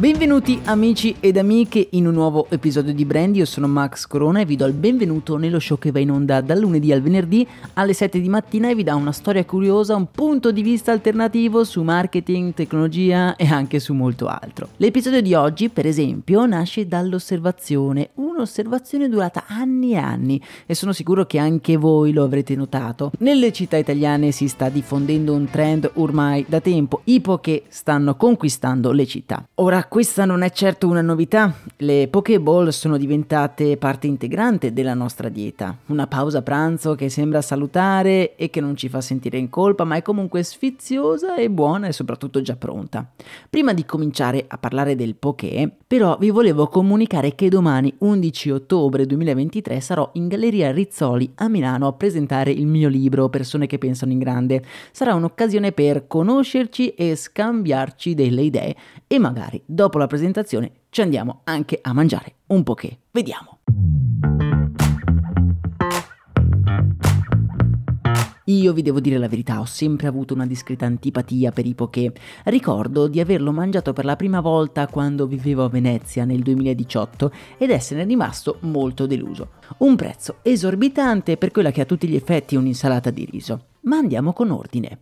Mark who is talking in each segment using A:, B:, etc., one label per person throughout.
A: Benvenuti amici ed amiche in un nuovo episodio di Brand, io sono Max Corona e vi do il benvenuto nello show che va in onda dal lunedì al venerdì alle 7 di mattina e vi dà una storia curiosa, un punto di vista alternativo su marketing, tecnologia e anche su molto altro. L'episodio di oggi per esempio nasce dall'osservazione, un'osservazione durata anni e anni e sono sicuro che anche voi lo avrete notato. Nelle città italiane si sta diffondendo un trend ormai da tempo, i poké stanno conquistando le città. Ora questa non è certo una novità, le Pokéball sono diventate parte integrante della nostra dieta, una pausa pranzo che sembra salutare e che non ci fa sentire in colpa, ma è comunque sfiziosa e buona e soprattutto già pronta. Prima di cominciare a parlare del Poké, però vi volevo comunicare che domani 11 ottobre 2023 sarò in Galleria Rizzoli a Milano a presentare il mio libro Persone che pensano in grande. Sarà un'occasione per conoscerci e scambiarci delle idee e magari dopo la presentazione ci andiamo anche a mangiare un poché. Vediamo. Io vi devo dire la verità, ho sempre avuto una discreta antipatia per i poké. Ricordo di averlo mangiato per la prima volta quando vivevo a Venezia nel 2018 ed essere rimasto molto deluso. Un prezzo esorbitante per quella che a tutti gli effetti è un'insalata di riso. Ma andiamo con ordine.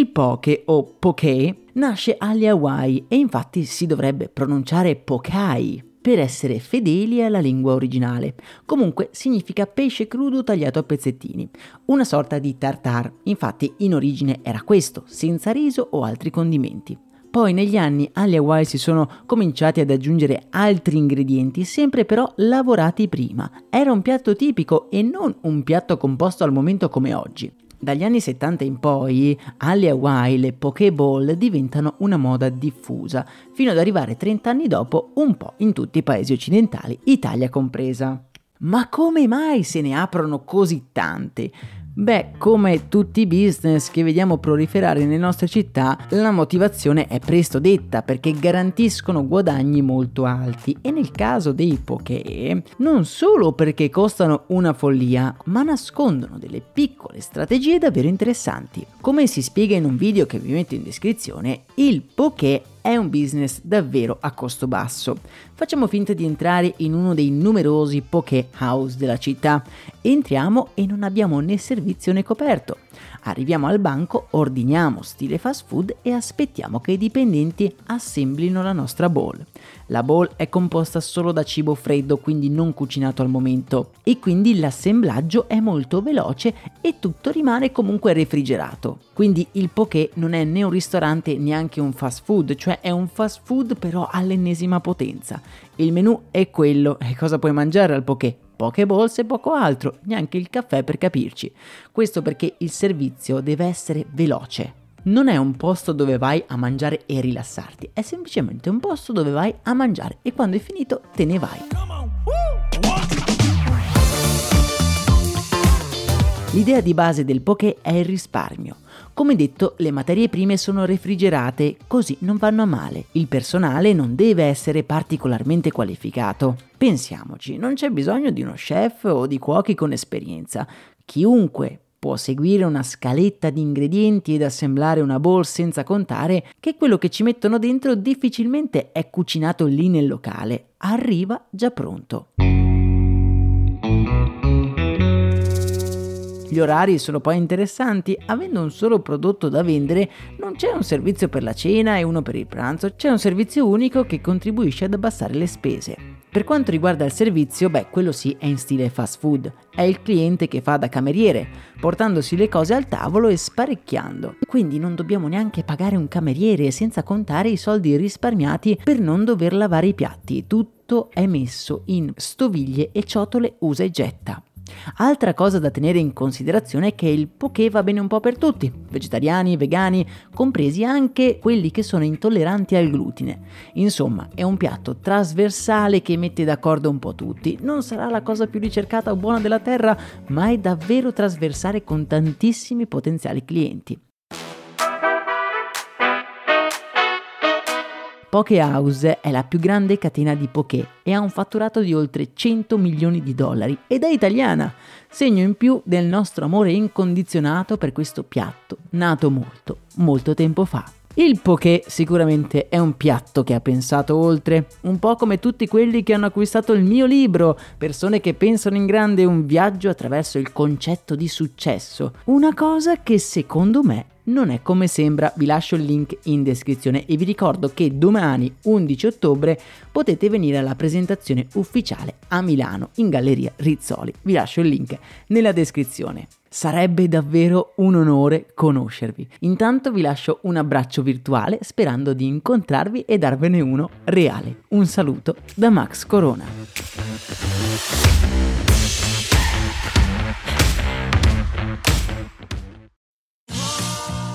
A: Il poke o poké nasce agli Hawaii e infatti si dovrebbe pronunciare pokai per essere fedeli alla lingua originale. Comunque significa pesce crudo tagliato a pezzettini, una sorta di tartar. Infatti in origine era questo, senza riso o altri condimenti. Poi negli anni agli Hawaii si sono cominciati ad aggiungere altri ingredienti, sempre però lavorati prima. Era un piatto tipico e non un piatto composto al momento come oggi. Dagli anni 70 in poi, alle Hawaii le Pokéball diventano una moda diffusa, fino ad arrivare 30 anni dopo un po' in tutti i paesi occidentali, Italia compresa. Ma come mai se ne aprono così tante? Beh, come tutti i business che vediamo proliferare nelle nostre città, la motivazione è presto detta perché garantiscono guadagni molto alti e nel caso dei poké non solo perché costano una follia, ma nascondono delle piccole strategie davvero interessanti. Come si spiega in un video che vi metto in descrizione, il poké è un business davvero a costo basso. Facciamo finta di entrare in uno dei numerosi poké house della città. Entriamo e non abbiamo né servizio né coperto. Arriviamo al banco, ordiniamo stile fast food e aspettiamo che i dipendenti assemblino la nostra bowl. La bowl è composta solo da cibo freddo, quindi non cucinato al momento, e quindi l'assemblaggio è molto veloce e tutto rimane comunque refrigerato. Quindi il poké non è né un ristorante neanche un fast food, cioè è un fast food però all'ennesima potenza. Il menù è quello, e cosa puoi mangiare al poké? Poche bolse e poco altro, neanche il caffè per capirci. Questo perché il servizio deve essere veloce. Non è un posto dove vai a mangiare e rilassarti, è semplicemente un posto dove vai a mangiare e quando è finito te ne vai. L'idea di base del poké è il risparmio. Come detto, le materie prime sono refrigerate, così non vanno a male. Il personale non deve essere particolarmente qualificato. Pensiamoci, non c'è bisogno di uno chef o di cuochi con esperienza. Chiunque può seguire una scaletta di ingredienti ed assemblare una bowl senza contare che quello che ci mettono dentro difficilmente è cucinato lì nel locale, arriva già pronto. Gli orari sono poi interessanti, avendo un solo prodotto da vendere non c'è un servizio per la cena e uno per il pranzo, c'è un servizio unico che contribuisce ad abbassare le spese. Per quanto riguarda il servizio, beh, quello sì è in stile fast food. È il cliente che fa da cameriere, portandosi le cose al tavolo e sparecchiando. Quindi non dobbiamo neanche pagare un cameriere senza contare i soldi risparmiati per non dover lavare i piatti. Tutto è messo in stoviglie e ciotole usa e getta. Altra cosa da tenere in considerazione è che il poké va bene un po' per tutti, vegetariani, vegani, compresi anche quelli che sono intolleranti al glutine. Insomma, è un piatto trasversale che mette d'accordo un po' tutti. Non sarà la cosa più ricercata o buona della terra, ma è davvero trasversale con tantissimi potenziali clienti. Poke House è la più grande catena di poké e ha un fatturato di oltre 100 milioni di dollari ed è italiana, segno in più del nostro amore incondizionato per questo piatto, nato molto, molto tempo fa. Il poké sicuramente è un piatto che ha pensato oltre, un po' come tutti quelli che hanno acquistato il mio libro, persone che pensano in grande un viaggio attraverso il concetto di successo, una cosa che secondo me non è come sembra, vi lascio il link in descrizione e vi ricordo che domani 11 ottobre potete venire alla presentazione ufficiale a Milano in Galleria Rizzoli. Vi lascio il link nella descrizione. Sarebbe davvero un onore conoscervi. Intanto vi lascio un abbraccio virtuale sperando di incontrarvi e darvene uno reale. Un saluto da Max Corona.